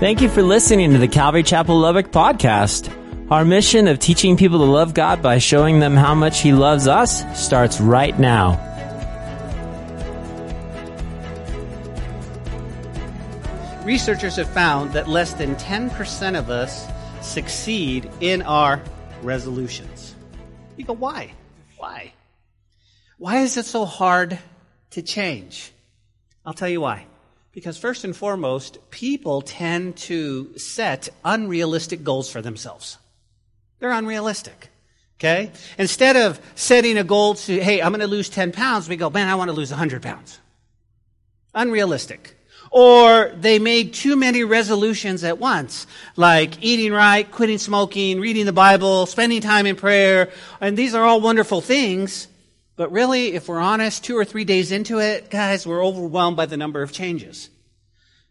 Thank you for listening to the Calvary Chapel Lubbock podcast. Our mission of teaching people to love God by showing them how much He loves us starts right now. Researchers have found that less than 10% of us succeed in our resolutions. You go, why? Why? Why is it so hard to change? I'll tell you why. Because first and foremost, people tend to set unrealistic goals for themselves. They're unrealistic. Okay? Instead of setting a goal to, hey, I'm going to lose 10 pounds, we go, man, I want to lose 100 pounds. Unrealistic. Or they made too many resolutions at once, like eating right, quitting smoking, reading the Bible, spending time in prayer. And these are all wonderful things. But really, if we're honest, two or three days into it, guys, we're overwhelmed by the number of changes.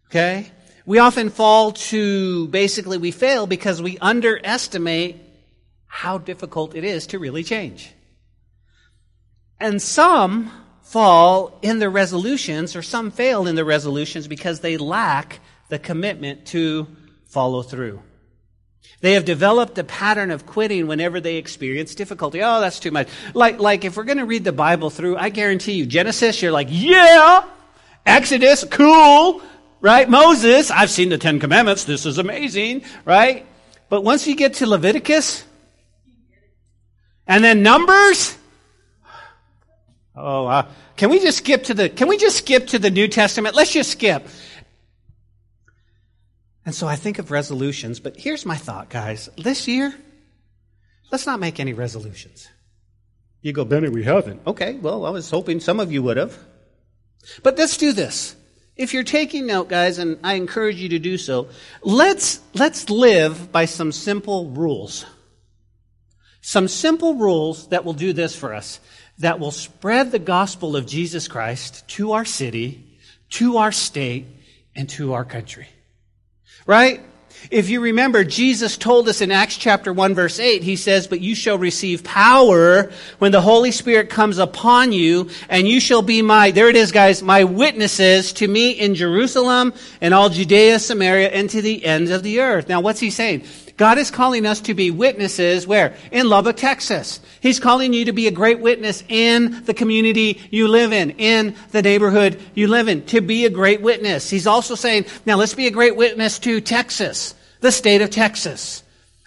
Okay? We often fall to basically we fail because we underestimate how difficult it is to really change. And some fall in their resolutions, or some fail in their resolutions because they lack the commitment to follow through. They have developed a pattern of quitting whenever they experience difficulty. Oh, that's too much. Like, like if we're going to read the Bible through, I guarantee you, Genesis, you're like, yeah! Exodus, cool! Right? Moses, I've seen the Ten Commandments, this is amazing, right? But once you get to Leviticus, and then Numbers, oh, uh, can we just skip to the, can we just skip to the New Testament? Let's just skip. And so I think of resolutions, but here's my thought, guys. This year, let's not make any resolutions. You go, Benny, we haven't. Okay, well, I was hoping some of you would have. But let's do this. If you're taking note, guys, and I encourage you to do so, let's, let's live by some simple rules. Some simple rules that will do this for us, that will spread the gospel of Jesus Christ to our city, to our state, and to our country. Right? If you remember, Jesus told us in Acts chapter 1 verse 8, he says, But you shall receive power when the Holy Spirit comes upon you, and you shall be my, there it is guys, my witnesses to me in Jerusalem and all Judea, Samaria, and to the ends of the earth. Now what's he saying? God is calling us to be witnesses where? In Lubbock, Texas. He's calling you to be a great witness in the community you live in, in the neighborhood you live in, to be a great witness. He's also saying, now let's be a great witness to Texas, the state of Texas.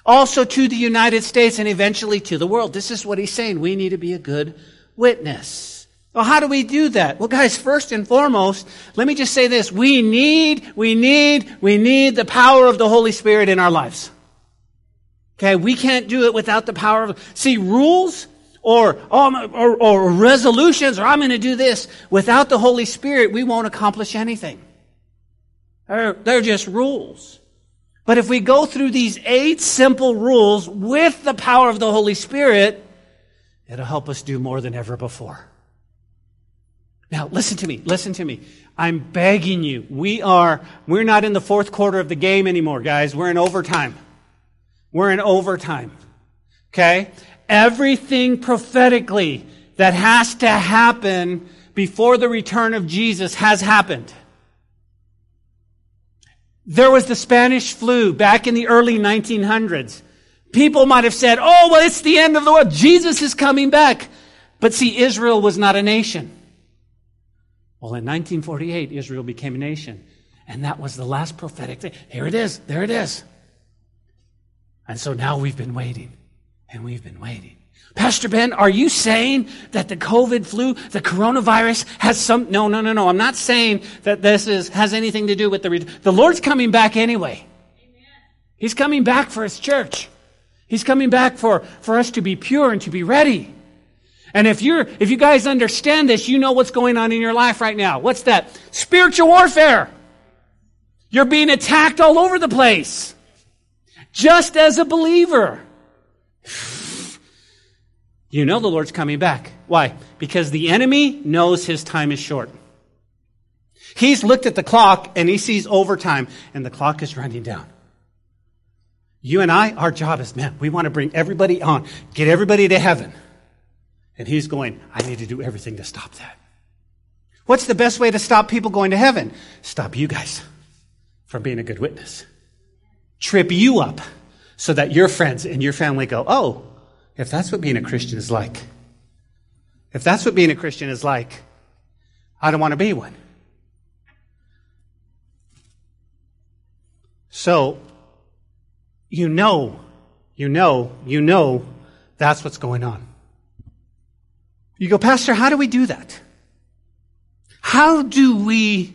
Also to the United States and eventually to the world. This is what he's saying. We need to be a good witness. Well, how do we do that? Well, guys, first and foremost, let me just say this. We need, we need, we need the power of the Holy Spirit in our lives. Okay, we can't do it without the power of, see, rules or, um, or, or resolutions or I'm going to do this. Without the Holy Spirit, we won't accomplish anything. They're, they're just rules. But if we go through these eight simple rules with the power of the Holy Spirit, it'll help us do more than ever before. Now, listen to me. Listen to me. I'm begging you. We are, we're not in the fourth quarter of the game anymore, guys. We're in overtime. We're in overtime. Okay? Everything prophetically that has to happen before the return of Jesus has happened. There was the Spanish flu back in the early 1900s. People might have said, oh, well, it's the end of the world. Jesus is coming back. But see, Israel was not a nation. Well, in 1948, Israel became a nation. And that was the last prophetic thing. Here it is. There it is. And so now we've been waiting and we've been waiting. Pastor Ben, are you saying that the COVID flu, the coronavirus has some, no, no, no, no. I'm not saying that this is, has anything to do with the, the Lord's coming back anyway. Amen. He's coming back for his church. He's coming back for, for us to be pure and to be ready. And if you're, if you guys understand this, you know what's going on in your life right now. What's that? Spiritual warfare. You're being attacked all over the place just as a believer. You know the Lord's coming back. Why? Because the enemy knows his time is short. He's looked at the clock and he sees overtime and the clock is running down. You and I, our job is, man, we want to bring everybody on, get everybody to heaven. And he's going, I need to do everything to stop that. What's the best way to stop people going to heaven? Stop you guys from being a good witness. Trip you up so that your friends and your family go, oh, if that's what being a Christian is like, if that's what being a Christian is like, I don't want to be one. So, you know, you know, you know that's what's going on. You go, Pastor, how do we do that? How do we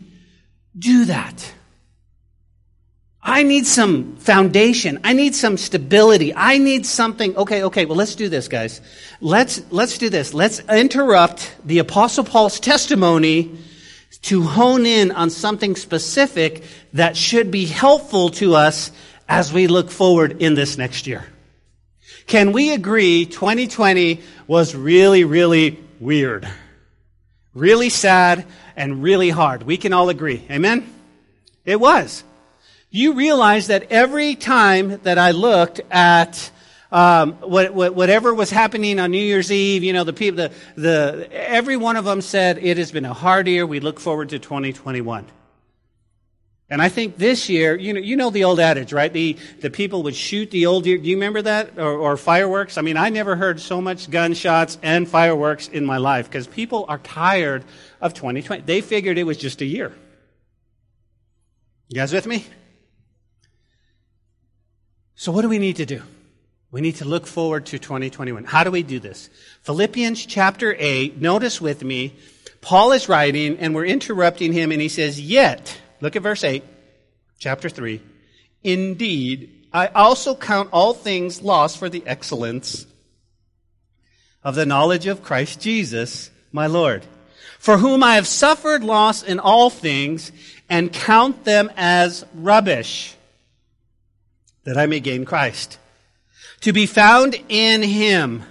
do that? I need some foundation. I need some stability. I need something. Okay, okay, well, let's do this, guys. Let's, let's do this. Let's interrupt the Apostle Paul's testimony to hone in on something specific that should be helpful to us as we look forward in this next year. Can we agree 2020 was really, really weird? Really sad and really hard. We can all agree. Amen? It was you realize that every time that I looked at um, what, what, whatever was happening on New Year's Eve, you know, the people, the, the, every one of them said it has been a hard year. We look forward to 2021. And I think this year, you know, you know the old adage, right? The, the people would shoot the old year. Do you remember that? Or, or fireworks? I mean, I never heard so much gunshots and fireworks in my life because people are tired of 2020. They figured it was just a year. You guys with me? So, what do we need to do? We need to look forward to 2021. How do we do this? Philippians chapter 8, notice with me, Paul is writing and we're interrupting him and he says, Yet, look at verse 8, chapter 3. Indeed, I also count all things lost for the excellence of the knowledge of Christ Jesus, my Lord, for whom I have suffered loss in all things and count them as rubbish that I may gain Christ. To be found in him,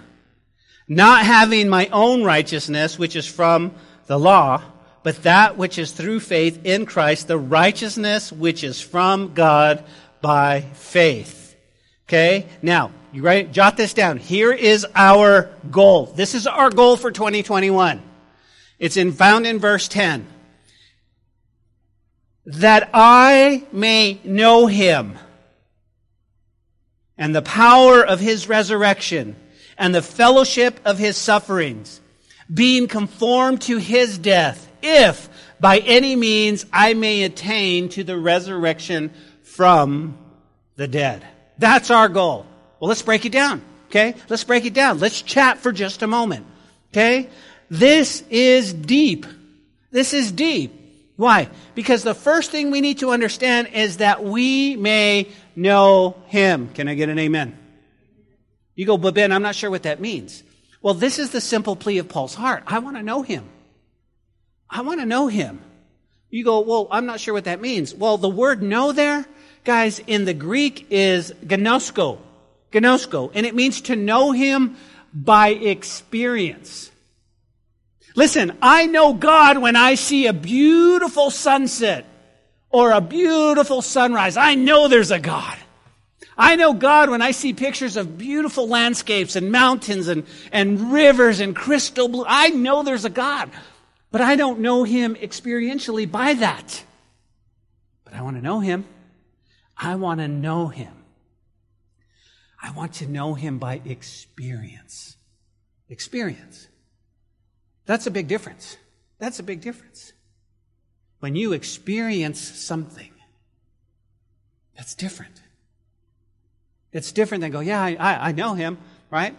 not having my own righteousness, which is from the law, but that which is through faith in Christ, the righteousness which is from God by faith. Okay? Now, you write, jot this down. Here is our goal. This is our goal for 2021. It's in, found in verse 10. That I may know him and the power of his resurrection and the fellowship of his sufferings, being conformed to his death, if by any means I may attain to the resurrection from the dead. That's our goal. Well, let's break it down. Okay? Let's break it down. Let's chat for just a moment. Okay? This is deep. This is deep. Why? Because the first thing we need to understand is that we may know him. Can I get an amen? You go, but Ben, I'm not sure what that means. Well, this is the simple plea of Paul's heart. I want to know him. I want to know him. You go, well, I'm not sure what that means. Well, the word know there, guys, in the Greek is gnosko. Gnosko. And it means to know him by experience. Listen, I know God when I see a beautiful sunset or a beautiful sunrise. I know there's a God. I know God when I see pictures of beautiful landscapes and mountains and, and rivers and crystal blue. I know there's a God. But I don't know Him experientially by that. But I want to know Him. I want to know Him. I want to know Him by experience. Experience. That's a big difference. That's a big difference. When you experience something, that's different. It's different than go, yeah, I, I know him, right?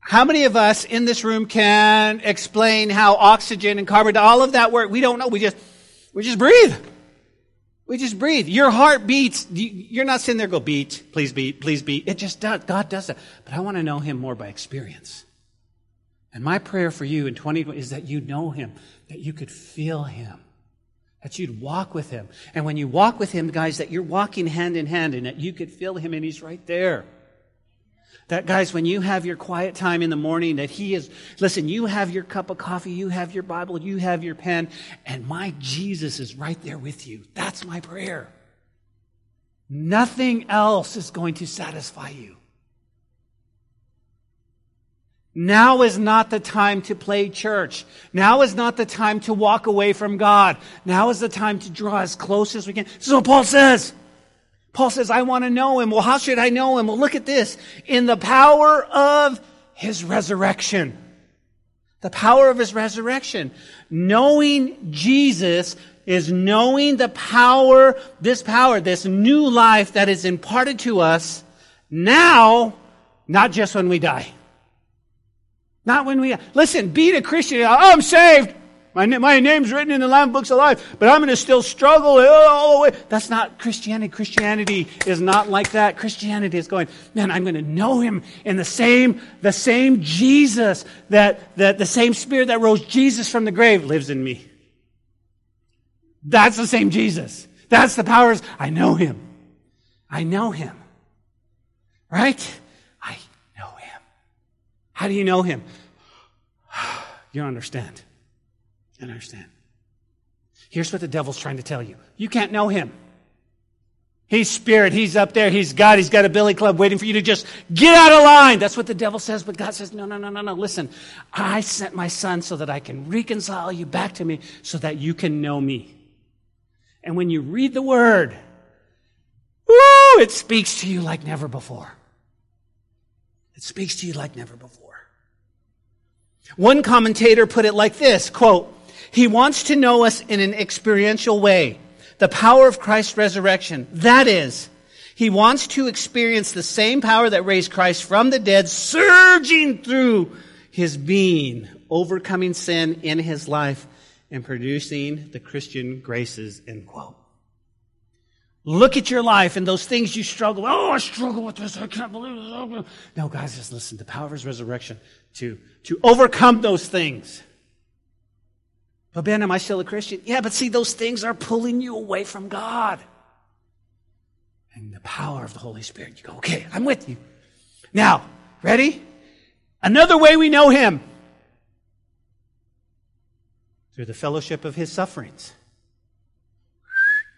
How many of us in this room can explain how oxygen and carbon, all of that work? We don't know. We just, we just breathe. We just breathe. Your heart beats. You're not sitting there go beat, please beat, please beat. It just does. God does that. But I want to know him more by experience. And my prayer for you in 2020 is that you know him, that you could feel him, that you'd walk with him. And when you walk with him, guys, that you're walking hand in hand and that you could feel him and he's right there. That, guys, when you have your quiet time in the morning, that He is, listen, you have your cup of coffee, you have your Bible, you have your pen, and my Jesus is right there with you. That's my prayer. Nothing else is going to satisfy you. Now is not the time to play church. Now is not the time to walk away from God. Now is the time to draw as close as we can. This is what Paul says. Paul says, I want to know him. Well, how should I know him? Well, look at this. In the power of his resurrection. The power of his resurrection. Knowing Jesus is knowing the power, this power, this new life that is imparted to us now, not just when we die. Not when we, listen, being a Christian, oh, I'm saved. My, my name's written in the Lamb Books of Life, but I'm going to still struggle all the way. That's not Christianity. Christianity is not like that. Christianity is going, man, I'm going to know him in the same, the same Jesus that, that the same spirit that rose Jesus from the grave lives in me. That's the same Jesus. That's the powers. I know him. I know him. Right? How do you know him? You don't understand. You understand. Here's what the devil's trying to tell you. You can't know him. He's spirit. He's up there. He's God. He's got a billy club waiting for you to just get out of line. That's what the devil says. But God says, no, no, no, no, no. Listen, I sent my son so that I can reconcile you back to me so that you can know me. And when you read the word, woo, it speaks to you like never before. It speaks to you like never before. One commentator put it like this, quote, he wants to know us in an experiential way. The power of Christ's resurrection. That is, he wants to experience the same power that raised Christ from the dead surging through his being, overcoming sin in his life and producing the Christian graces, end quote. Look at your life and those things you struggle. Oh, I struggle with this. I can't believe this. No, guys, just listen. The power of his resurrection to, to overcome those things. But Ben, am I still a Christian? Yeah, but see, those things are pulling you away from God. And the power of the Holy Spirit, you go, okay, I'm with you. Now, ready? Another way we know him through the fellowship of his sufferings.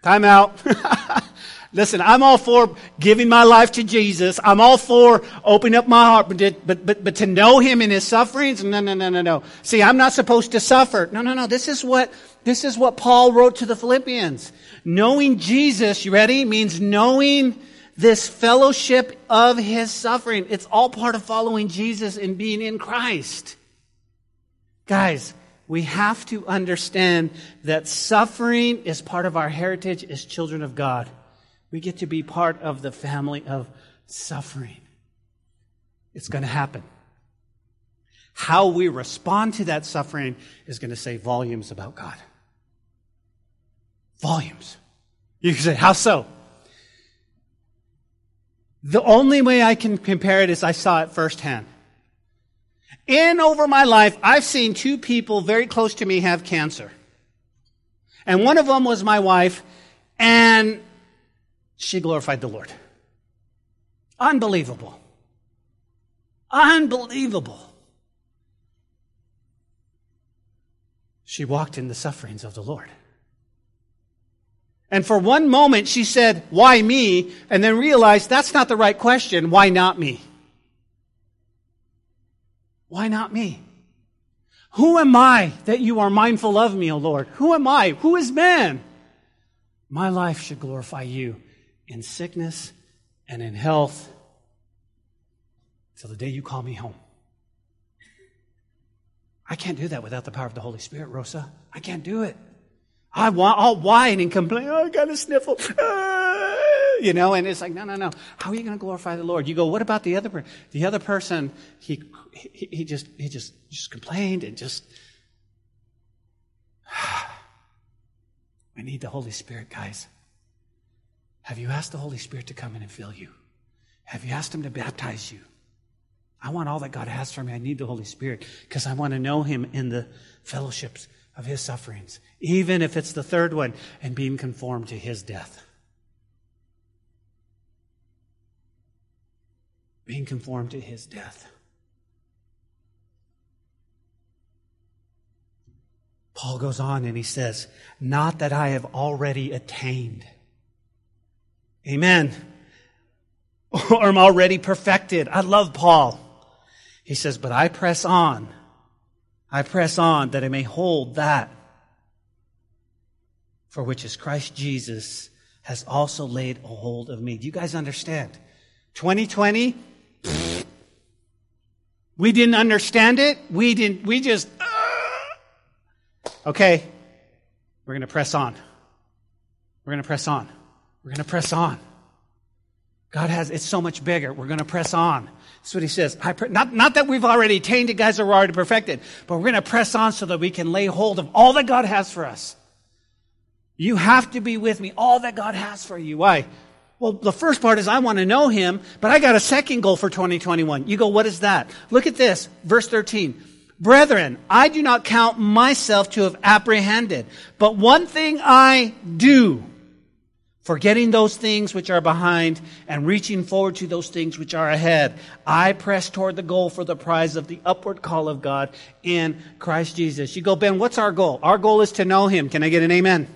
Time out. Listen, I'm all for giving my life to Jesus. I'm all for opening up my heart, but, but, but, but to know Him in His sufferings? No, no, no, no, no. See, I'm not supposed to suffer. No, no, no. This is what, this is what Paul wrote to the Philippians. Knowing Jesus, you ready? Means knowing this fellowship of His suffering. It's all part of following Jesus and being in Christ. Guys, we have to understand that suffering is part of our heritage as children of God. We get to be part of the family of suffering. It's going to happen. How we respond to that suffering is going to say volumes about God. Volumes. You can say, how so? The only way I can compare it is I saw it firsthand. In over my life, I've seen two people very close to me have cancer. And one of them was my wife, and she glorified the Lord. Unbelievable. Unbelievable. She walked in the sufferings of the Lord. And for one moment, she said, Why me? And then realized that's not the right question. Why not me? Why not me? Who am I that you are mindful of me, O Lord? Who am I? Who is man? My life should glorify you in sickness and in health till the day you call me home. I can't do that without the power of the Holy Spirit, Rosa. I can't do it. I want, I'll whine and complain. Oh, I got a sniffle. Ah, you know, and it's like, no, no, no. How are you going to glorify the Lord? You go, what about the other, person? the other person? He, he, he just, he just, just complained and just, we need the Holy Spirit, guys. Have you asked the Holy Spirit to come in and fill you? Have you asked Him to baptize you? I want all that God has for me. I need the Holy Spirit because I want to know Him in the fellowships of His sufferings, even if it's the third one, and being conformed to His death. Being conformed to His death. Paul goes on and he says, Not that I have already attained. Amen. Or I'm already perfected. I love Paul. He says, But I press on. I press on that I may hold that for which is Christ Jesus has also laid a hold of me. Do you guys understand? 2020, we didn't understand it. We didn't, we just, okay, we're going to press on. We're going to press on. We're going to press on. God has, it's so much bigger. We're going to press on. That's what he says. Pre- not, not that we've already attained it, guys, or we're already perfected, but we're going to press on so that we can lay hold of all that God has for us. You have to be with me, all that God has for you. Why? Well, the first part is I want to know him, but I got a second goal for 2021. You go, what is that? Look at this, verse 13. Brethren, I do not count myself to have apprehended, but one thing I do, forgetting those things which are behind and reaching forward to those things which are ahead, I press toward the goal for the prize of the upward call of God in Christ Jesus. You go, Ben, what's our goal? Our goal is to know him. Can I get an amen?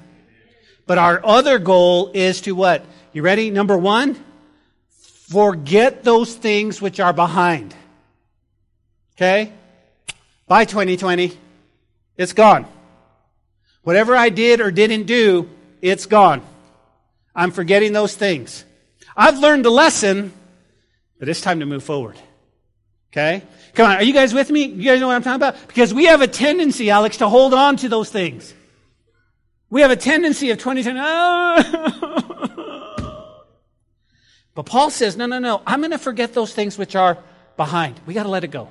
But our other goal is to what? You ready? Number one, forget those things which are behind. Okay? By 2020, it's gone. Whatever I did or didn't do, it's gone. I'm forgetting those things. I've learned the lesson, but it's time to move forward. Okay? Come on, are you guys with me? You guys know what I'm talking about? Because we have a tendency, Alex, to hold on to those things. We have a tendency of 2010, oh. but Paul says, no, no, no, I'm going to forget those things which are behind. We got to let it go.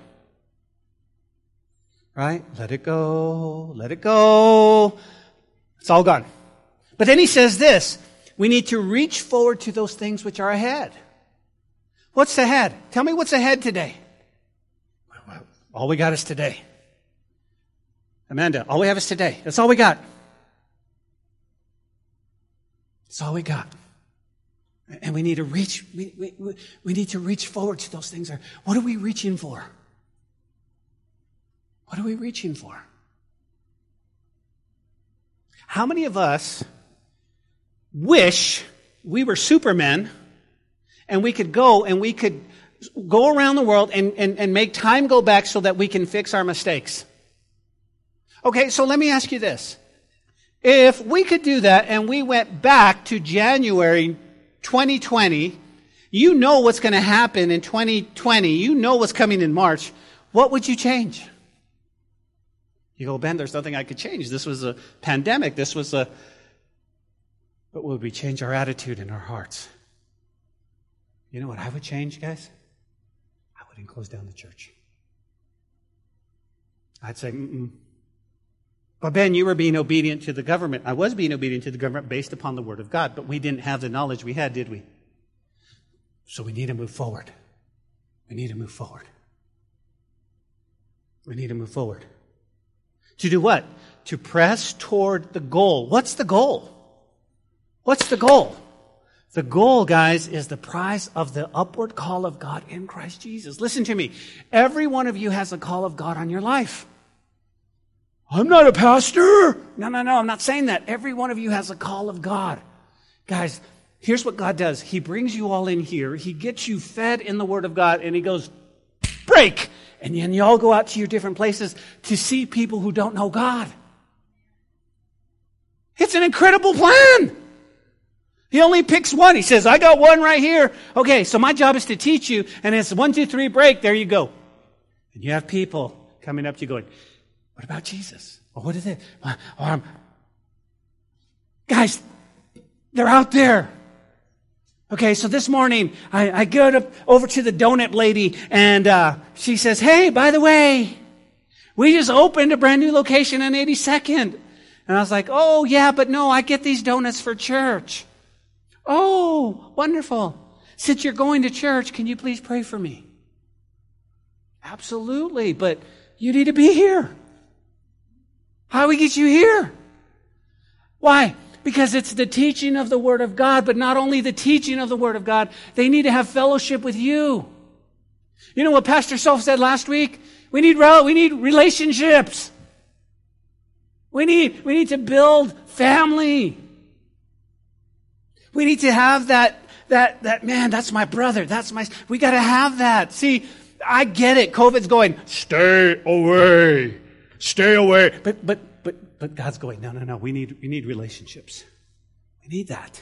Right? Let it go. Let it go. It's all gone. But then he says this, we need to reach forward to those things which are ahead. What's ahead? Tell me what's ahead today. All we got is today. Amanda, all we have is today. That's all we got. That's all we got. And we need to reach, we, we, we need to reach forward to those things. What are we reaching for? What are we reaching for? How many of us wish we were supermen and we could go and we could go around the world and, and, and make time go back so that we can fix our mistakes? Okay, so let me ask you this. If we could do that and we went back to January 2020, you know what's going to happen in 2020. You know what's coming in March. What would you change? You go, Ben, there's nothing I could change. This was a pandemic. This was a. But would we change our attitude and our hearts? You know what I would change, guys? I wouldn't close down the church. I'd say, mm but Ben, you were being obedient to the government. I was being obedient to the government based upon the Word of God, but we didn't have the knowledge we had, did we? So we need to move forward. We need to move forward. We need to move forward. To do what? To press toward the goal. What's the goal? What's the goal? The goal, guys, is the prize of the upward call of God in Christ Jesus. Listen to me. Every one of you has a call of God on your life. I'm not a pastor. No, no, no, I'm not saying that. Every one of you has a call of God. Guys, here's what God does. He brings you all in here. He gets you fed in the Word of God, and He goes, break! And then you all go out to your different places to see people who don't know God. It's an incredible plan. He only picks one. He says, I got one right here. Okay, so my job is to teach you, and it's one, two, three, break. There you go. And you have people coming up to you going, what about Jesus? Or what is it? Or guys, they're out there. Okay, so this morning I, I go to, over to the donut lady and uh, she says, "Hey, by the way, we just opened a brand new location on 82nd." And I was like, "Oh yeah, but no, I get these donuts for church." Oh, wonderful! Since you're going to church, can you please pray for me? Absolutely, but you need to be here. How do we get you here? Why? Because it's the teaching of the Word of God, but not only the teaching of the Word of God, they need to have fellowship with you. You know what Pastor Self said last week? We need, we need relationships. We need, we need to build family. We need to have that, that, that, man, that's my brother. That's my, we gotta have that. See, I get it. COVID's going, stay away. Stay away. But, but, but, God's going, no, no, no. We need, we need relationships. We need that.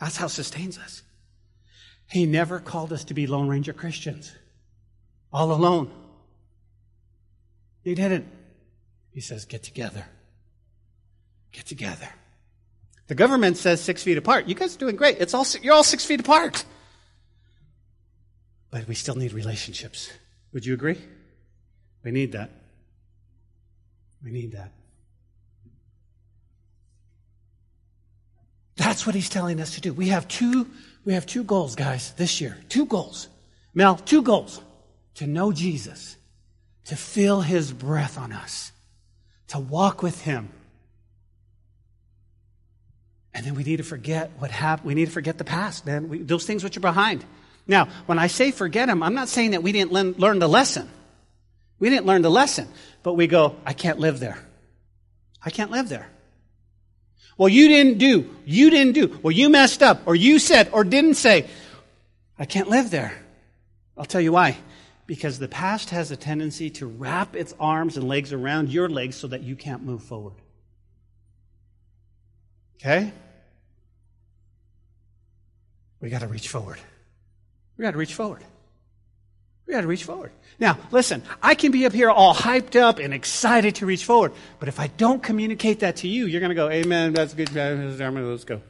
That's how sustains us. He never called us to be Lone Ranger Christians, all alone. He didn't. He says, get together. Get together. The government says six feet apart. You guys are doing great. It's all, you're all six feet apart. But we still need relationships. Would you agree? We need that. We need that. That's what he's telling us to do. We have two, we have two goals, guys, this year. Two goals. Mel, two goals. To know Jesus, to feel his breath on us, to walk with him. And then we need to forget what happened. We need to forget the past, man. We, those things which are behind. Now, when I say forget them, I'm not saying that we didn't learn, learn the lesson. We didn't learn the lesson, but we go, I can't live there. I can't live there. Well, you didn't do. You didn't do. Well, you messed up, or you said, or didn't say. I can't live there. I'll tell you why. Because the past has a tendency to wrap its arms and legs around your legs so that you can't move forward. Okay? We got to reach forward. We got to reach forward. We got to reach forward. Now, listen, I can be up here all hyped up and excited to reach forward, but if I don't communicate that to you, you're going to go, Amen, that's good, let's go.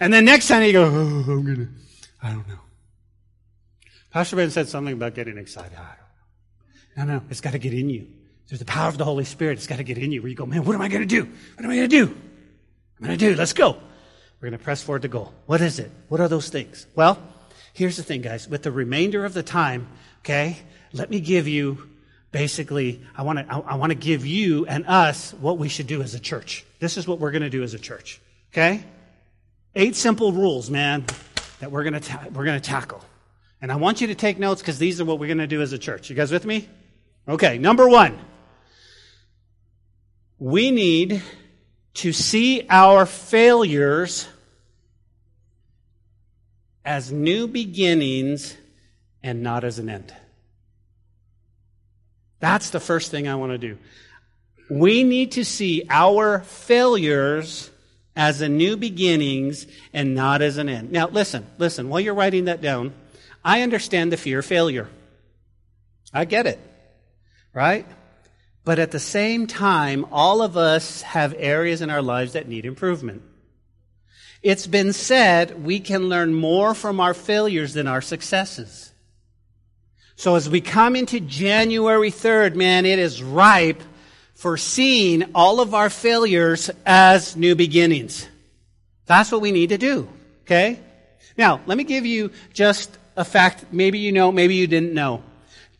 And then next time you go, oh, I'm going to, I don't know. Pastor Ben said something about getting excited. I don't know. No, no, it's got to get in you. There's the power of the Holy Spirit. It's got to get in you where you go, man, what am I going to do? What am I going to do? I'm going to do. Let's go. We're going to press forward to goal. What is it? What are those things? Well, Here's the thing, guys. With the remainder of the time, okay, let me give you basically, I want to, I, want to give you and us what we should do as a church. This is what we're going to do as a church. Okay? Eight simple rules, man, that we're going to, ta- we're going to tackle. And I want you to take notes because these are what we're going to do as a church. You guys with me? Okay. Number one. We need to see our failures as new beginnings and not as an end. That's the first thing I want to do. We need to see our failures as a new beginnings and not as an end. Now, listen, listen, while you're writing that down, I understand the fear of failure. I get it, right? But at the same time, all of us have areas in our lives that need improvement. It's been said we can learn more from our failures than our successes. So as we come into January 3rd, man, it is ripe for seeing all of our failures as new beginnings. That's what we need to do. Okay? Now, let me give you just a fact. Maybe you know, maybe you didn't know.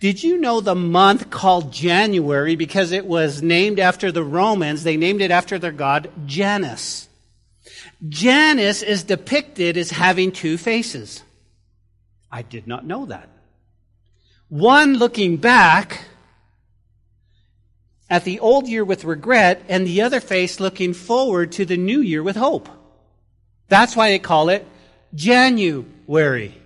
Did you know the month called January because it was named after the Romans? They named it after their god Janus. Janus is depicted as having two faces. I did not know that. One looking back at the old year with regret, and the other face looking forward to the new year with hope. That's why they call it January.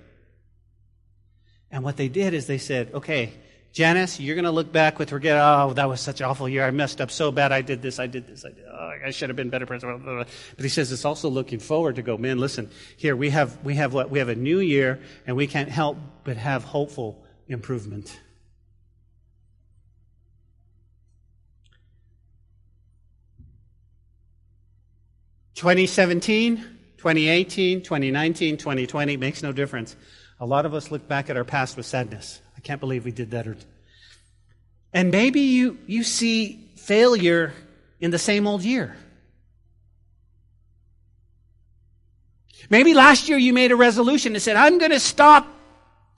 And what they did is they said, okay, Janus, you're going to look back with regret. Oh, that was such an awful year. I messed up so bad. I did this. I did this. I, did, oh, I should have been better. But he says it's also looking forward to go, man, listen, here we have, we have what? We have a new year and we can't help but have hopeful improvement. Twenty seventeen, 2018, 2019, 2020 makes no difference. A lot of us look back at our past with sadness. I can't believe we did that. And maybe you, you see failure in the same old year. Maybe last year you made a resolution and said, I'm going to stop,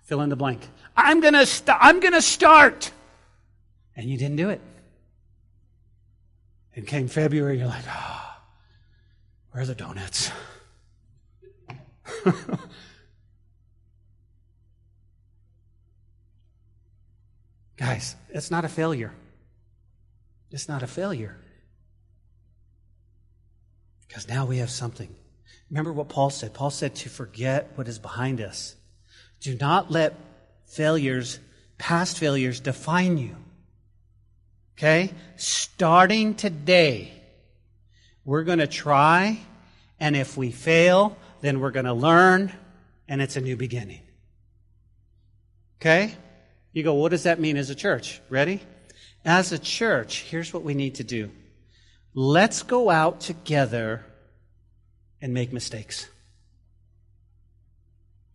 fill in the blank. I'm going to st- I'm going to start. And you didn't do it. And came February, you're like, oh, where are the donuts? Guys, it's not a failure. It's not a failure. Because now we have something. Remember what Paul said? Paul said to forget what is behind us. Do not let failures, past failures define you. Okay? Starting today, we're going to try, and if we fail, then we're going to learn, and it's a new beginning. Okay? You go, what does that mean as a church? Ready? As a church, here's what we need to do. Let's go out together and make mistakes.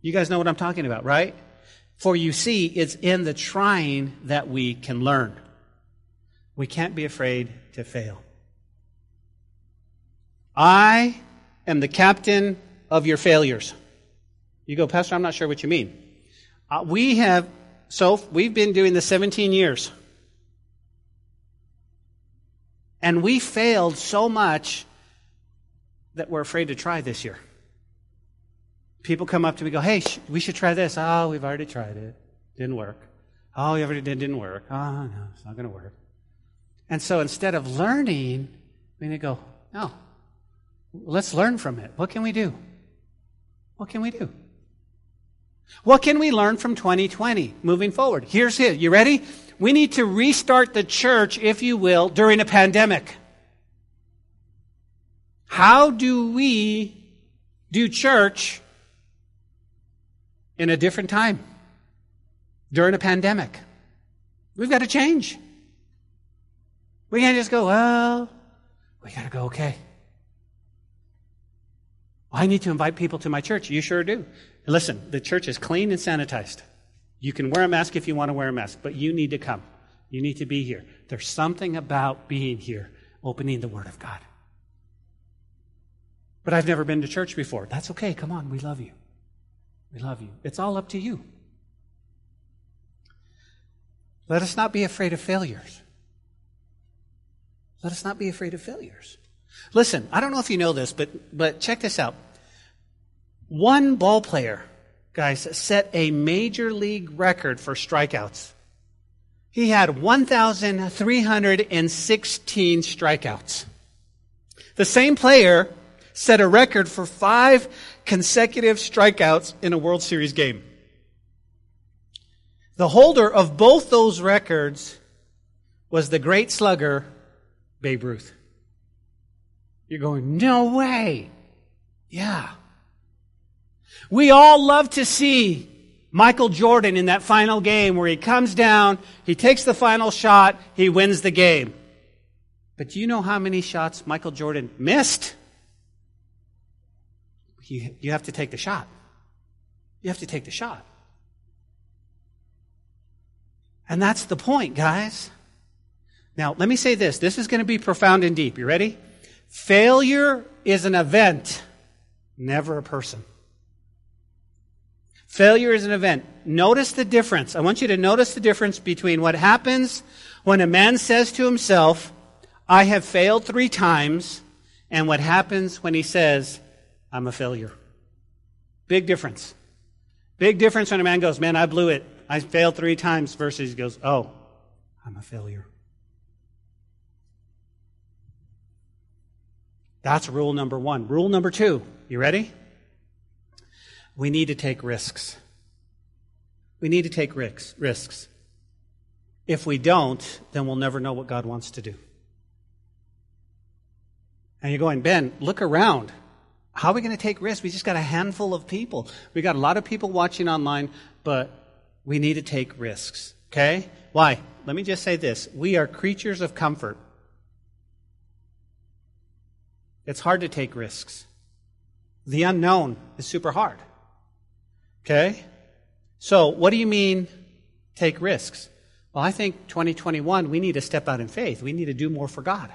You guys know what I'm talking about, right? For you see, it's in the trying that we can learn. We can't be afraid to fail. I am the captain of your failures. You go, Pastor, I'm not sure what you mean. Uh, we have, so we've been doing this 17 years. And we failed so much that we're afraid to try this year. People come up to me go, hey, sh- we should try this. Oh, we've already tried it. Didn't work. Oh, you already did, didn't work. Oh, no, it's not going to work. And so instead of learning, we need to go, no, let's learn from it. What can we do? What can we do? What can we learn from 2020 moving forward? Here's it. You ready? We need to restart the church, if you will, during a pandemic. How do we do church in a different time during a pandemic? We've got to change. We can't just go, well, we got to go, okay. I need to invite people to my church. You sure do. Listen, the church is clean and sanitized. You can wear a mask if you want to wear a mask, but you need to come. You need to be here. There's something about being here, opening the Word of God. But I've never been to church before. That's okay. Come on. We love you. We love you. It's all up to you. Let us not be afraid of failures. Let us not be afraid of failures. Listen, I don't know if you know this, but, but check this out. One ball player, guys, set a major league record for strikeouts. He had 1,316 strikeouts. The same player set a record for five consecutive strikeouts in a World Series game. The holder of both those records was the great slugger, Babe Ruth. You're going, no way. Yeah. We all love to see Michael Jordan in that final game where he comes down, he takes the final shot, he wins the game. But do you know how many shots Michael Jordan missed? You, you have to take the shot. You have to take the shot. And that's the point, guys. Now, let me say this. This is going to be profound and deep. You ready? Failure is an event, never a person. Failure is an event. Notice the difference. I want you to notice the difference between what happens when a man says to himself, I have failed three times, and what happens when he says, I'm a failure. Big difference. Big difference when a man goes, Man, I blew it. I failed three times, versus he goes, Oh, I'm a failure. That's rule number one. Rule number two. You ready? We need to take risks. We need to take risks. If we don't, then we'll never know what God wants to do. And you're going, Ben, look around. How are we going to take risks? We just got a handful of people. We got a lot of people watching online, but we need to take risks. Okay? Why? Let me just say this. We are creatures of comfort. It's hard to take risks. The unknown is super hard. Okay? So, what do you mean take risks? Well, I think 2021, we need to step out in faith. We need to do more for God.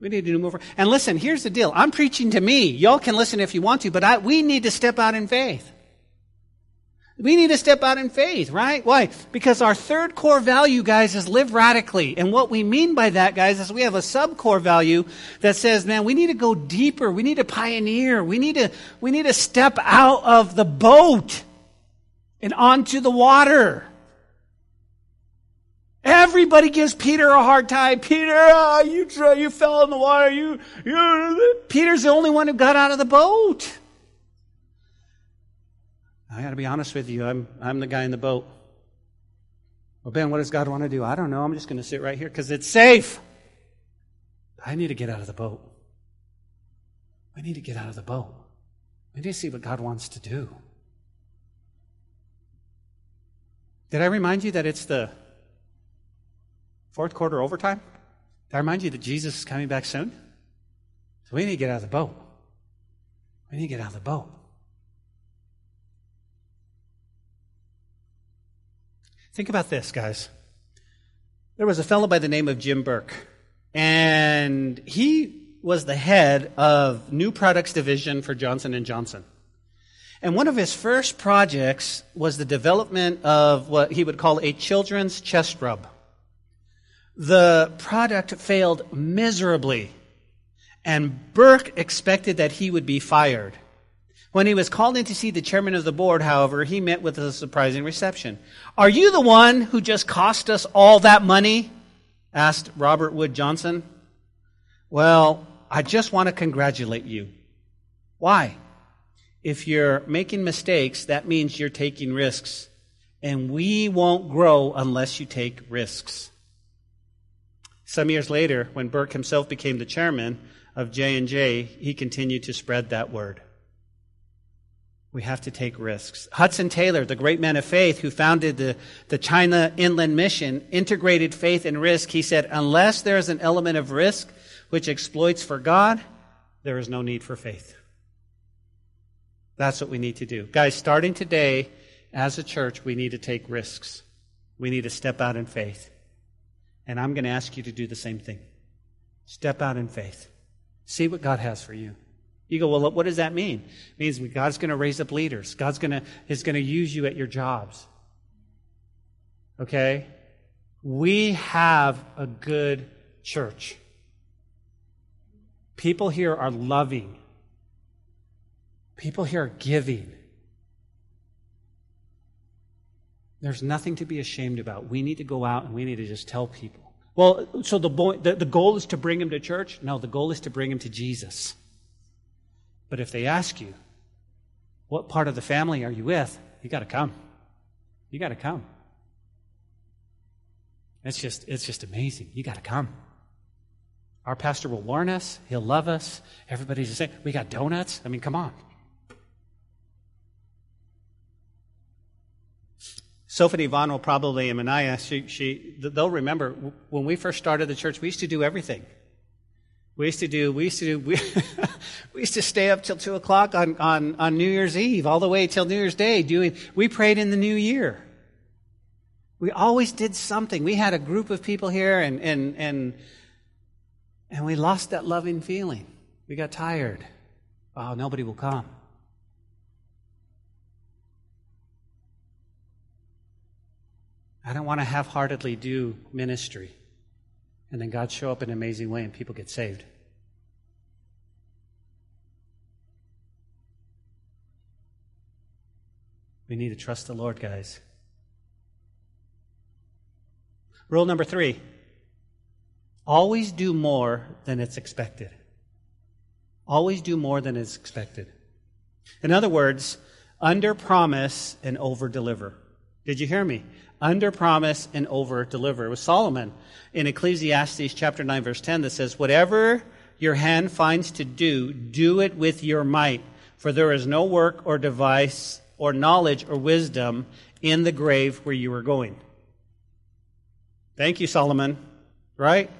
We need to do more for, and listen, here's the deal. I'm preaching to me. Y'all can listen if you want to, but I, we need to step out in faith. We need to step out in faith, right? Why? Because our third core value, guys, is live radically. And what we mean by that, guys, is we have a sub core value that says, man, we need to go deeper. We need to pioneer. We need to, we need to step out of the boat and onto the water. Everybody gives Peter a hard time. Peter, oh, you you fell in the water. You, you, Peter's the only one who got out of the boat. I got to be honest with you. I'm, I'm the guy in the boat. Well, Ben, what does God want to do? I don't know. I'm just going to sit right here because it's safe. I need to get out of the boat. I need to get out of the boat. We need to see what God wants to do. Did I remind you that it's the fourth quarter overtime? Did I remind you that Jesus is coming back soon? So we need to get out of the boat. We need to get out of the boat. Think about this, guys. There was a fellow by the name of Jim Burke, and he was the head of new products division for Johnson Johnson. And one of his first projects was the development of what he would call a children's chest rub. The product failed miserably, and Burke expected that he would be fired. When he was called in to see the chairman of the board, however, he met with a surprising reception. Are you the one who just cost us all that money? asked Robert Wood Johnson. Well, I just want to congratulate you. Why? If you're making mistakes, that means you're taking risks. And we won't grow unless you take risks. Some years later, when Burke himself became the chairman of J&J, he continued to spread that word. We have to take risks. Hudson Taylor, the great man of faith who founded the, the China Inland Mission, integrated faith and risk. He said, unless there is an element of risk which exploits for God, there is no need for faith. That's what we need to do. Guys, starting today, as a church, we need to take risks. We need to step out in faith. And I'm going to ask you to do the same thing. Step out in faith. See what God has for you. You go, well, what does that mean? It means God's going to raise up leaders. God's going to, is going to use you at your jobs. Okay? We have a good church. People here are loving. People here are giving. There's nothing to be ashamed about. We need to go out and we need to just tell people. Well, so the, boy, the, the goal is to bring him to church? No, the goal is to bring him to Jesus. But if they ask you, what part of the family are you with? You got to come. You got to come. It's just, it's just amazing. You got to come. Our pastor will warn us. He'll love us. Everybody's the same. We got donuts. I mean, come on. Sophie will probably, and Manaya, she, she, they'll remember when we first started the church, we used to do everything. We used to do, we used to do, we, we used to stay up till two o'clock on, on, on New Year's Eve, all the way till New Year's Day doing, we prayed in the new year. We always did something. We had a group of people here and, and, and, and we lost that loving feeling. We got tired. Oh, nobody will come. I don't want to half heartedly do ministry and then God show up in an amazing way and people get saved. We need to trust the Lord, guys. Rule number three always do more than it's expected. Always do more than is expected. In other words, under promise and over deliver. Did you hear me? Under promise and over deliver. It was Solomon in Ecclesiastes chapter 9 verse 10 that says, whatever your hand finds to do, do it with your might. For there is no work or device or knowledge or wisdom in the grave where you are going. Thank you, Solomon. Right?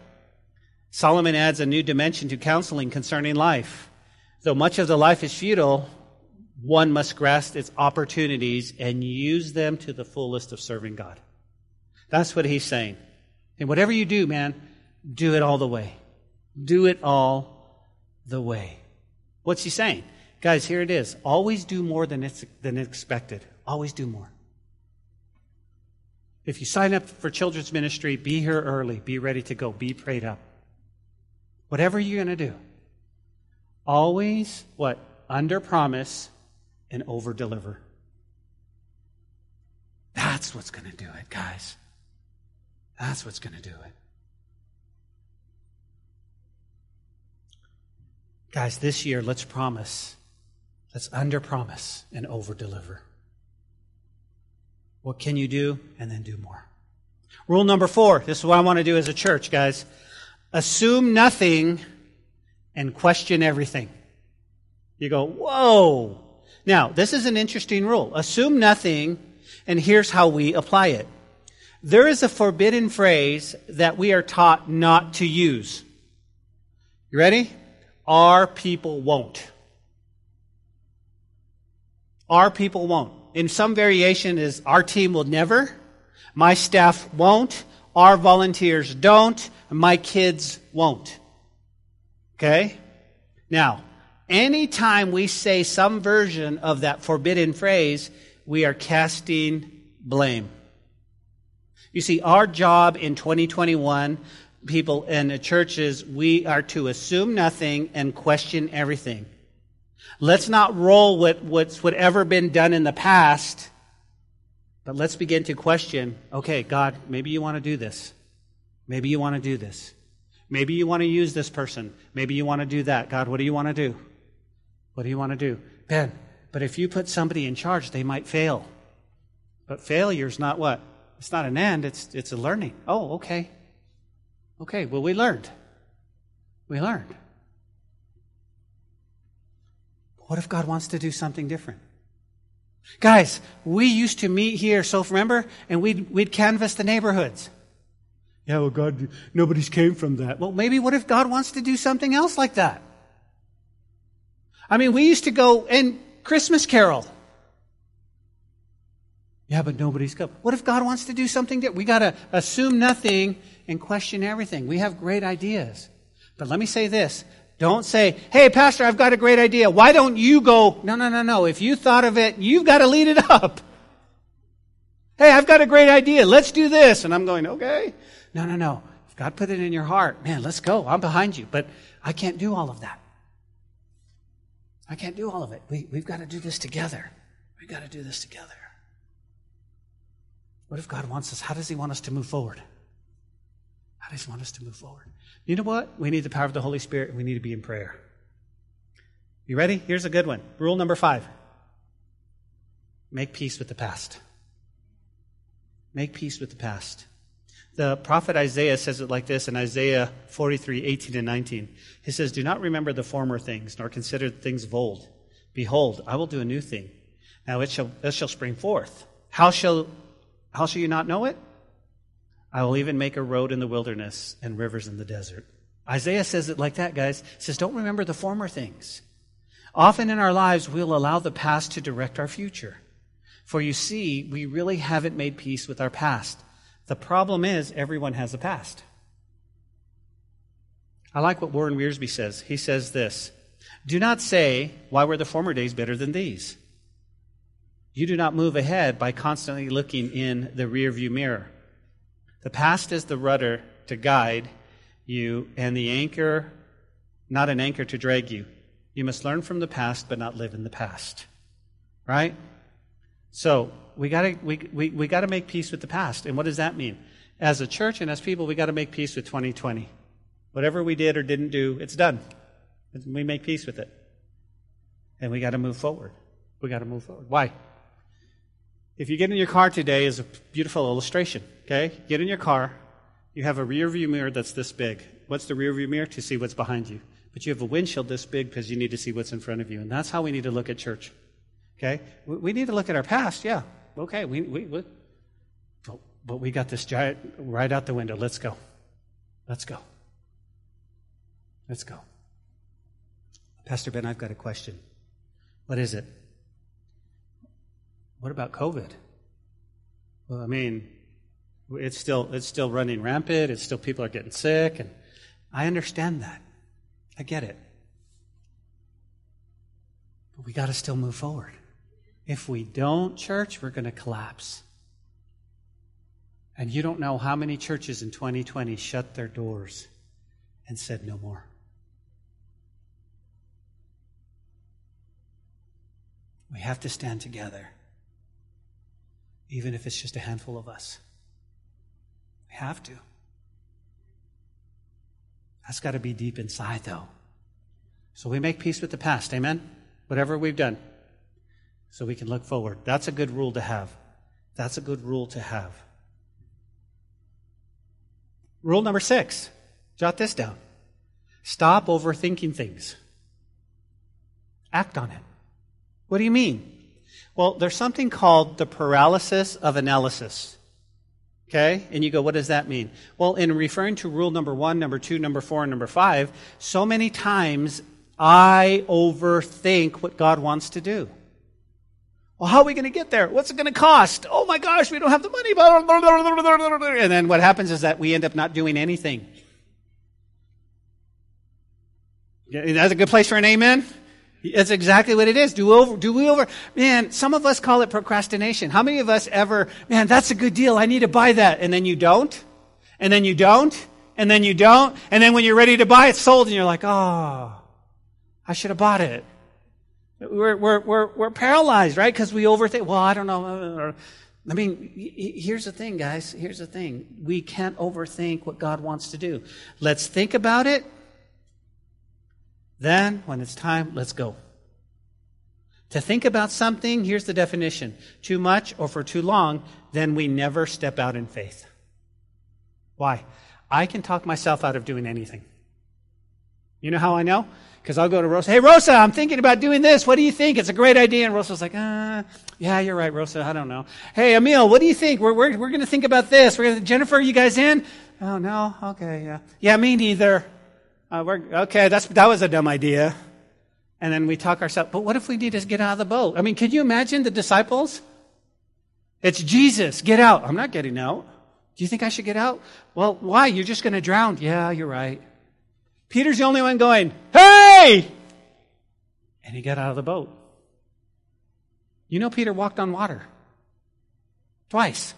Solomon adds a new dimension to counseling concerning life. Though much of the life is futile, one must grasp its opportunities and use them to the fullest of serving God. That's what he's saying. And whatever you do, man, do it all the way. Do it all the way. What's he saying? Guys, here it is. Always do more than, it's, than expected. Always do more. If you sign up for children's ministry, be here early. Be ready to go. Be prayed up. Whatever you're going to do, always what? Under promise and over deliver. That's what's going to do it, guys. That's what's going to do it. Guys, this year, let's promise. Let's under promise and over deliver. What can you do? And then do more. Rule number four. This is what I want to do as a church, guys. Assume nothing and question everything. You go, whoa. Now, this is an interesting rule. Assume nothing, and here's how we apply it. There is a forbidden phrase that we are taught not to use. You ready? Our people won't. Our people won't. In some variation is our team will never, my staff won't, our volunteers don't, my kids won't. Okay? Now, anytime we say some version of that forbidden phrase, we are casting blame. You see, our job in 2021, people in the churches, we are to assume nothing and question everything. Let's not roll with what's whatever been done in the past, but let's begin to question, okay, God, maybe you want to do this. Maybe you want to do this. Maybe you want to use this person. Maybe you want to do that. God, what do you want to do? What do you want to do? Ben, but if you put somebody in charge, they might fail. But failure is not what? It's not an end, it's, it's a learning. Oh, okay. Okay, well, we learned. We learned. What if God wants to do something different? Guys, we used to meet here, so remember, and we'd, we'd canvass the neighborhoods. Yeah, well, God, nobody's came from that. Well, maybe what if God wants to do something else like that? I mean, we used to go and Christmas carol. Yeah, but nobody's come. What if God wants to do something different? We got to assume nothing and question everything. We have great ideas. But let me say this. Don't say, hey, Pastor, I've got a great idea. Why don't you go? No, no, no, no. If you thought of it, you've got to lead it up. Hey, I've got a great idea. Let's do this. And I'm going, okay. No, no, no. If God put it in your heart, man, let's go. I'm behind you. But I can't do all of that. I can't do all of it. We, we've got to do this together. We've got to do this together. What if God wants us? How does He want us to move forward? How does He want us to move forward? You know what? We need the power of the Holy Spirit and we need to be in prayer. You ready? Here's a good one. Rule number five make peace with the past. Make peace with the past. The prophet Isaiah says it like this in Isaiah 43, 18 and 19. He says, Do not remember the former things, nor consider the things of old. Behold, I will do a new thing. Now it shall, it shall spring forth. How shall, how shall you not know it? I will even make a road in the wilderness and rivers in the desert. Isaiah says it like that, guys. He says, Don't remember the former things. Often in our lives, we'll allow the past to direct our future. For you see, we really haven't made peace with our past. The problem is, everyone has a past. I like what Warren Wiersbe says. He says this Do not say, Why were the former days better than these? You do not move ahead by constantly looking in the rearview mirror. The past is the rudder to guide you, and the anchor, not an anchor to drag you. You must learn from the past, but not live in the past. Right? So, we gotta, we, we, we gotta make peace with the past. And what does that mean? As a church and as people, we gotta make peace with 2020. Whatever we did or didn't do, it's done. We make peace with it. And we gotta move forward. We gotta move forward. Why? If you get in your car today is a beautiful illustration. Okay? Get in your car. You have a rear view mirror that's this big. What's the rear view mirror? To see what's behind you. But you have a windshield this big because you need to see what's in front of you. And that's how we need to look at church. Okay? We need to look at our past, yeah okay, we, we, we but, but we got this giant right out the window. Let's go. Let's go. Let's go. Pastor Ben, I've got a question. What is it? What about COVID? Well, I mean, it's still it's still running rampant. It's still people are getting sick, and I understand that. I get it. But we got to still move forward. If we don't, church, we're going to collapse. And you don't know how many churches in 2020 shut their doors and said no more. We have to stand together, even if it's just a handful of us. We have to. That's got to be deep inside, though. So we make peace with the past. Amen? Whatever we've done so we can look forward. That's a good rule to have. That's a good rule to have. Rule number six jot this down stop overthinking things, act on it. What do you mean? Well, there's something called the paralysis of analysis. Okay? And you go, what does that mean? Well, in referring to rule number one, number two, number four, and number five, so many times I overthink what God wants to do. Well, how are we going to get there? What's it going to cost? Oh my gosh, we don't have the money. And then what happens is that we end up not doing anything. That's a good place for an amen? That's exactly what it is. Do over, do we over, man, some of us call it procrastination. How many of us ever, man, that's a good deal. I need to buy that. And then you don't. And then you don't. And then you don't. And then when you're ready to buy it's sold, and you're like, oh, I should have bought it. We're, we're, we're, we're paralyzed, right? Because we overthink. Well, I don't know. I mean, here's the thing, guys. Here's the thing. We can't overthink what God wants to do. Let's think about it then, when it's time, let's go. To think about something, here's the definition too much or for too long, then we never step out in faith. Why? I can talk myself out of doing anything. You know how I know? Because I'll go to Rosa, hey, Rosa, I'm thinking about doing this. What do you think? It's a great idea. And Rosa's like, uh, yeah, you're right, Rosa. I don't know. Hey, Emil, what do you think? We're, we're, we're going to think about this. We're gonna, Jennifer, you guys in? Oh, no? Okay, yeah. Yeah, me neither. Uh, we're, okay, that's, that was a dumb idea. And then we talk ourselves, but what if we need to get out of the boat? I mean, can you imagine the disciples? It's Jesus, get out. I'm not getting out. Do you think I should get out? Well, why? You're just going to drown. Yeah, you're right. Peter's the only one going, hey! And he got out of the boat. You know, Peter walked on water twice.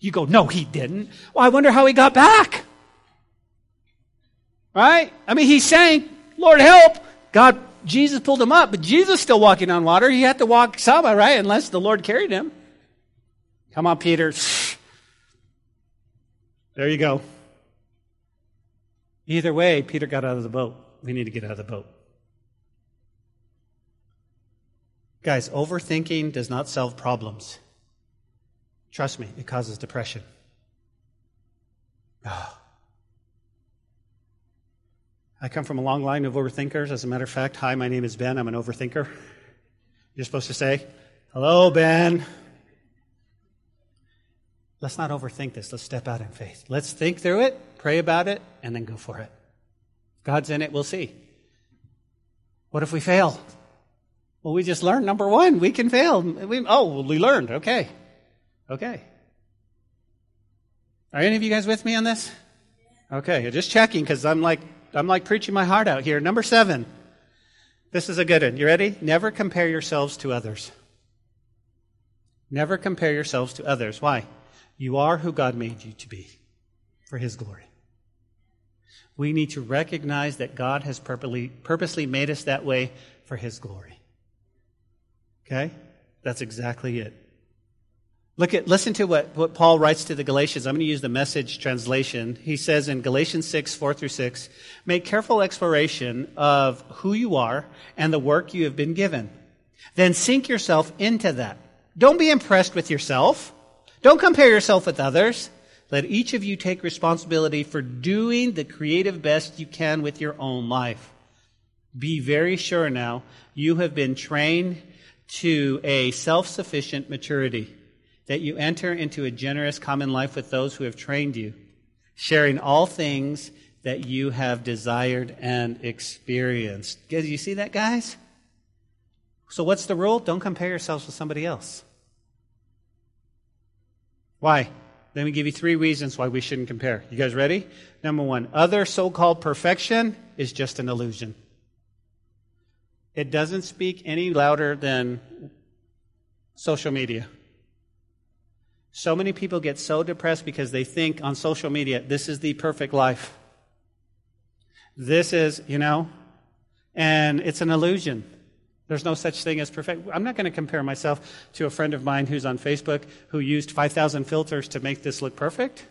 You go, no, he didn't. Well, I wonder how he got back. Right? I mean, he sank. Lord help. God, Jesus pulled him up, but Jesus still walking on water. He had to walk some, right? Unless the Lord carried him. Come on, Peter. There you go. Either way, Peter got out of the boat. We need to get out of the boat. Guys, overthinking does not solve problems. Trust me, it causes depression. Oh. I come from a long line of overthinkers. As a matter of fact, hi, my name is Ben. I'm an overthinker. You're supposed to say, hello, Ben. Let's not overthink this. Let's step out in faith. Let's think through it, pray about it, and then go for it. God's in it, we'll see. What if we fail? Well, we just learned number one, we can fail. We, oh, well, we learned. Okay. Okay. Are any of you guys with me on this? Okay, just checking because I'm like, I'm like preaching my heart out here. Number seven. This is a good one. You ready? Never compare yourselves to others. Never compare yourselves to others. Why? You are who God made you to be for His glory. We need to recognize that God has purposely, purposely made us that way for His glory. Okay? That's exactly it. Look at, listen to what, what Paul writes to the Galatians. I'm going to use the message translation. He says in Galatians 6, 4 through 6, make careful exploration of who you are and the work you have been given. Then sink yourself into that. Don't be impressed with yourself. Don't compare yourself with others. Let each of you take responsibility for doing the creative best you can with your own life. Be very sure now you have been trained to a self-sufficient maturity that you enter into a generous common life with those who have trained you, sharing all things that you have desired and experienced. You see that, guys? So, what's the rule? Don't compare yourselves with somebody else. Why? Let me give you three reasons why we shouldn't compare. You guys ready? Number one, other so called perfection is just an illusion. It doesn't speak any louder than social media. So many people get so depressed because they think on social media, this is the perfect life. This is, you know, and it's an illusion. There's no such thing as perfect. I'm not going to compare myself to a friend of mine who's on Facebook who used 5,000 filters to make this look perfect.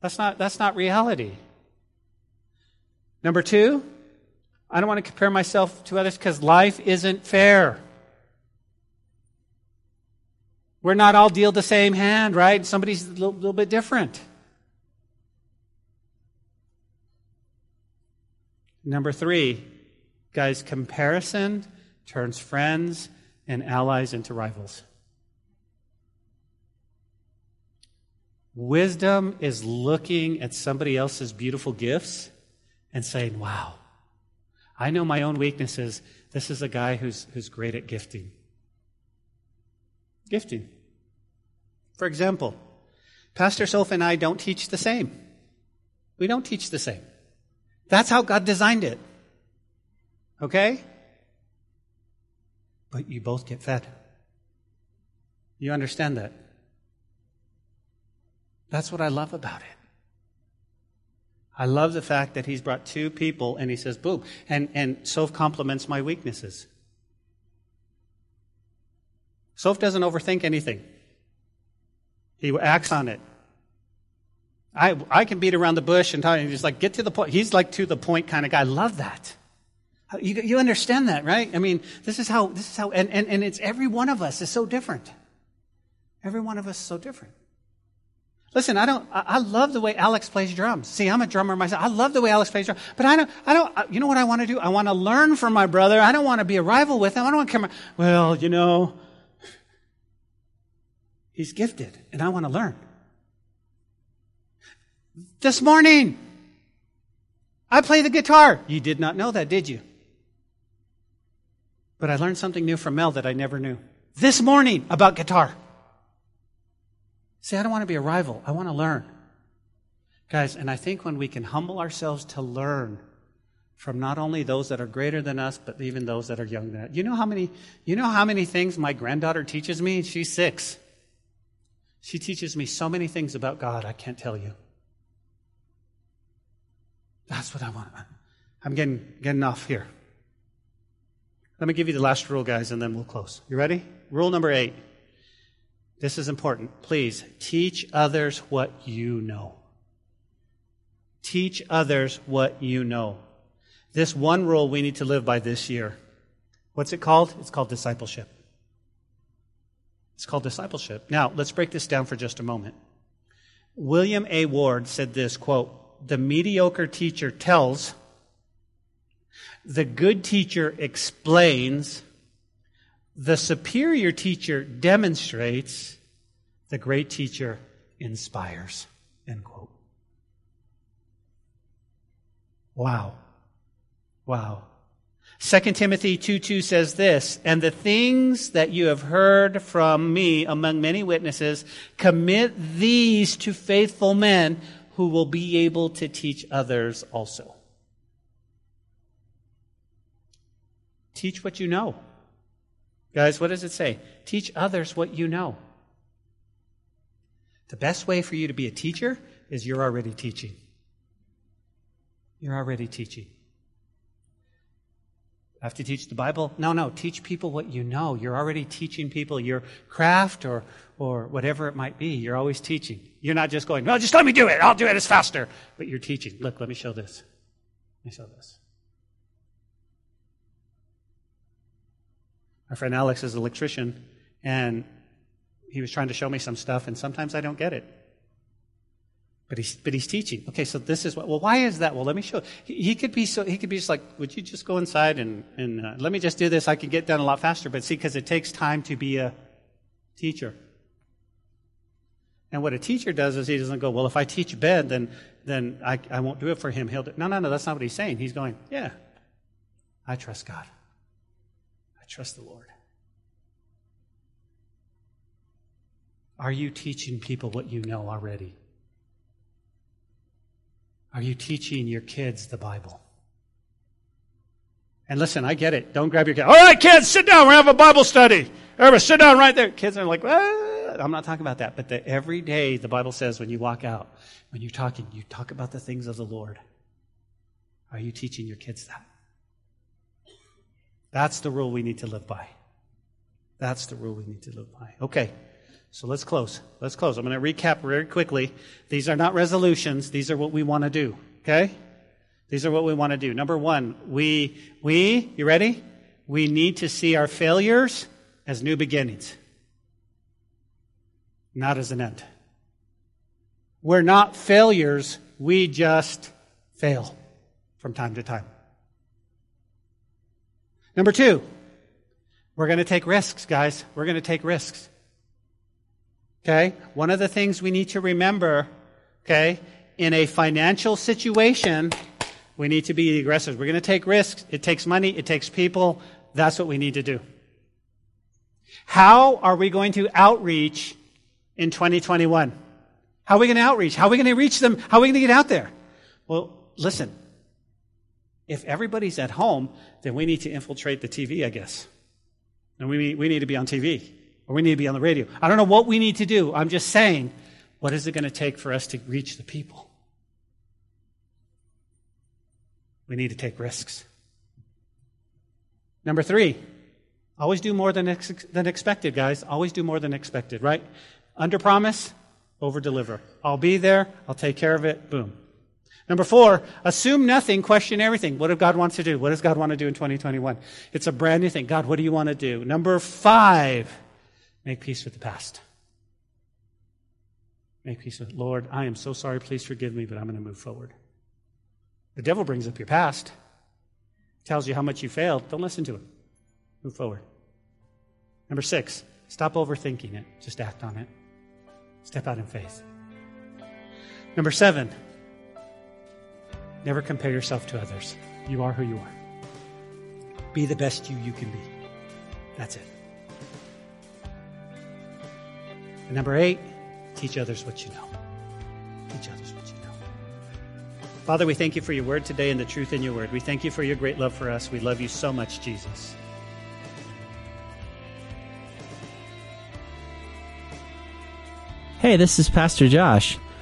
That's not, that's not reality. Number two, I don't want to compare myself to others because life isn't fair. We're not all deal the same hand, right? Somebody's a little, little bit different. Number three, guys, comparison turns friends and allies into rivals. Wisdom is looking at somebody else's beautiful gifts and saying, wow, I know my own weaknesses. This is a guy who's, who's great at gifting. Gifting. For example, Pastor Soph and I don't teach the same. We don't teach the same. That's how God designed it. Okay? But you both get fed. You understand that? That's what I love about it. I love the fact that he's brought two people and he says, boom, and, and Soph complements my weaknesses. Soph doesn't overthink anything. He acts on it. I, I can beat around the bush and talk, and just like get to the point. He's like to the point kind of guy. I love that. You, you understand that, right? I mean, this is how, this is how, and, and, and it's every one of us is so different. Every one of us is so different. Listen, I don't, I, I love the way Alex plays drums. See, I'm a drummer myself. I love the way Alex plays drums. But I don't, I don't, you know what I want to do? I want to learn from my brother. I don't want to be a rival with him. I don't want to come, well, you know, he's gifted and I want to learn. This morning, I play the guitar. You did not know that, did you? But I learned something new from Mel that I never knew. This morning about guitar. See, I don't want to be a rival. I want to learn. Guys, and I think when we can humble ourselves to learn from not only those that are greater than us, but even those that are younger than us. You know how many, you know how many things my granddaughter teaches me? She's six. She teaches me so many things about God, I can't tell you. That's what I want. I'm getting, getting off here. Let me give you the last rule, guys, and then we'll close. You ready? Rule number eight. This is important. Please teach others what you know. Teach others what you know. This one rule we need to live by this year. What's it called? It's called discipleship. It's called discipleship. Now, let's break this down for just a moment. William A. Ward said this quote, the mediocre teacher tells, the good teacher explains, the superior teacher demonstrates, the great teacher inspires. End quote. Wow. Wow. 2 Timothy 2 2 says this, and the things that you have heard from me among many witnesses, commit these to faithful men who will be able to teach others also. Teach what you know. Guys, what does it say? Teach others what you know. The best way for you to be a teacher is you're already teaching. You're already teaching. I have to teach the Bible? No, no. Teach people what you know. You're already teaching people your craft or, or whatever it might be. You're always teaching. You're not just going, well, just let me do it. I'll do it. It's faster. But you're teaching. Look, let me show this. Let me show this. My friend Alex is an electrician, and he was trying to show me some stuff, and sometimes I don't get it. But he's, but he's teaching. Okay, so this is what, well, why is that? Well, let me show. He, he could be so, he could be just like, would you just go inside and, and uh, let me just do this? I can get done a lot faster. But see, because it takes time to be a teacher. And what a teacher does is he doesn't go, well, if I teach Ben, then, then I, I won't do it for him. He'll do, no, no, no, that's not what he's saying. He's going, yeah, I trust God. Trust the Lord. Are you teaching people what you know already? Are you teaching your kids the Bible? And listen, I get it. Don't grab your kid. All right, kids, sit down. We're having a Bible study. Everybody, sit down right there. Kids are like, ah. I'm not talking about that. But the, every day, the Bible says when you walk out, when you're talking, you talk about the things of the Lord. Are you teaching your kids that? That's the rule we need to live by. That's the rule we need to live by. Okay. So let's close. Let's close. I'm going to recap very quickly. These are not resolutions. These are what we want to do. Okay? These are what we want to do. Number one, we, we, you ready? We need to see our failures as new beginnings. not as an end. We're not failures, we just fail from time to time. Number two, we're going to take risks, guys. We're going to take risks. Okay? One of the things we need to remember, okay, in a financial situation, we need to be aggressive. We're going to take risks. It takes money, it takes people. That's what we need to do. How are we going to outreach in 2021? How are we going to outreach? How are we going to reach them? How are we going to get out there? Well, listen. If everybody's at home, then we need to infiltrate the TV, I guess. And we, we need to be on TV or we need to be on the radio. I don't know what we need to do. I'm just saying, what is it going to take for us to reach the people? We need to take risks. Number three, always do more than, ex- than expected, guys. Always do more than expected, right? Under promise, over deliver. I'll be there, I'll take care of it, boom. Number four, assume nothing, question everything. What does God want to do? What does God want to do in 2021? It's a brand new thing. God, what do you want to do? Number five, make peace with the past. Make peace with, Lord, I am so sorry. Please forgive me, but I'm going to move forward. The devil brings up your past, tells you how much you failed. Don't listen to it. Move forward. Number six, stop overthinking it. Just act on it. Step out in faith. Number seven, never compare yourself to others. You are who you are. Be the best you you can be. That's it. And number eight, teach others what you know. Teach others what you know. Father, we thank you for your word today and the truth in your word. We thank you for your great love for us. We love you so much, Jesus. Hey, this is Pastor Josh.